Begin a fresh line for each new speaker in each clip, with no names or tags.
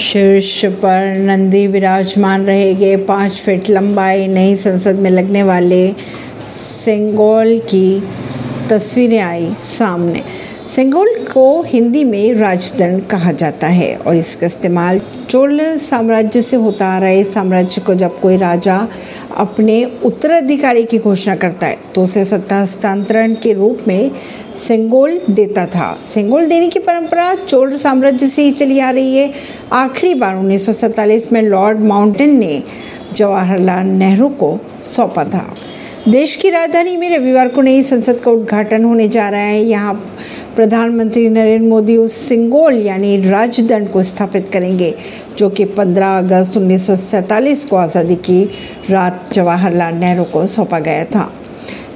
शीर्ष पर नंदी विराजमान रहेंगे। पाँच फीट लंबाई नई संसद में लगने वाले सेंगोल की तस्वीरें आई सामने। सेंगोल को हिंदी में राजदंड कहा जाता है और इसका इस्तेमाल चोल साम्राज्य से होता आ रहा है। साम्राज्य को जब कोई राजा अपने उत्तराधिकारी की घोषणा करता है तो उसे सत्ता हस्तांतरण के रूप में सेंगोल देता था। सेंगोल देने की परंपरा चोल साम्राज्य से ही चली आ रही है। आखिरी बार उन्नीस सौ सैंतालीस में लॉर्ड माउंटेन ने जवाहरलाल नेहरू को सौंपा था। देश की राजधानी में रविवार को नई संसद का उद्घाटन होने जा रहा है। यहाँ प्रधानमंत्री नरेंद्र मोदी उस सिंगोल यानी राजदंड को स्थापित करेंगे, जो कि 15 अगस्त उन्नीस सौ सैंतालीस को आज़ादी की रात जवाहरलाल नेहरू को सौंपा गया था।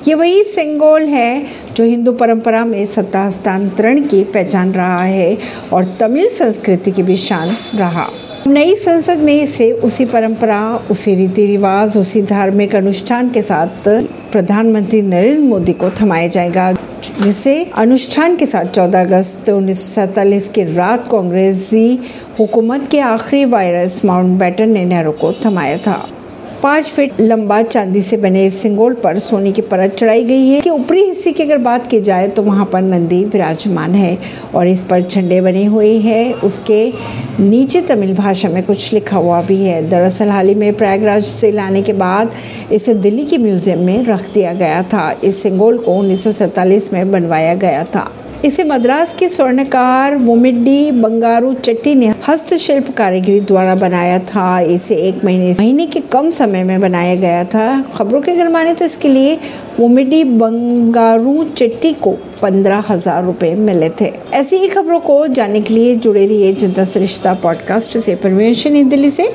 ये वही सिंगोल है, जो हिंदू परंपरा में सत्ता हस्तांतरण की पहचान रहा है और तमिल संस्कृति की भी शान रहा। नई संसद में इसे उसी परंपरा, उसी रीति रिवाज उसी धार्मिक अनुष्ठान के साथ प्रधानमंत्री नरेंद्र मोदी को थमाया जाएगा। जिसे अनुष्ठान के साथ 14 अगस्त उन्नीस के रात कांग्रेसी हुकूमत के आखिरी वायरस माउंट बैटन ने नेहरू को थमाया था। पाँच फीट लंबा चांदी से बने इस सिंगोल पर सोने की परत चढ़ाई गई है। कि ऊपरी हिस्से की अगर बात की जाए तो वहाँ पर नंदी विराजमान है और इस पर झंडे बने हुए हैं। उसके नीचे तमिल भाषा में कुछ लिखा हुआ भी है। दरअसल हाल ही में प्रयागराज से लाने के बाद इसे दिल्ली के म्यूज़ियम में रख दिया गया था। इस सिंगोल को उन्नीस सौ सैंतालीस में बनवाया गया था। इसे मद्रास के स्वर्णकार वोमिडी बंगारू चट्टी ने हस्तशिल्प कारीगरी द्वारा बनाया था। इसे एक महीने महीने के कम समय में बनाया गया था। खबरों के अगर माने तो इसके लिए वोमिडी बंगारू चट्टी को पंद्रह हज़ार रुपए मिले थे। ऐसी ही खबरों को जानने के लिए जुड़े रहिए जनता सरिश्ता पॉडकास्ट से। परवीन दिल्ली से।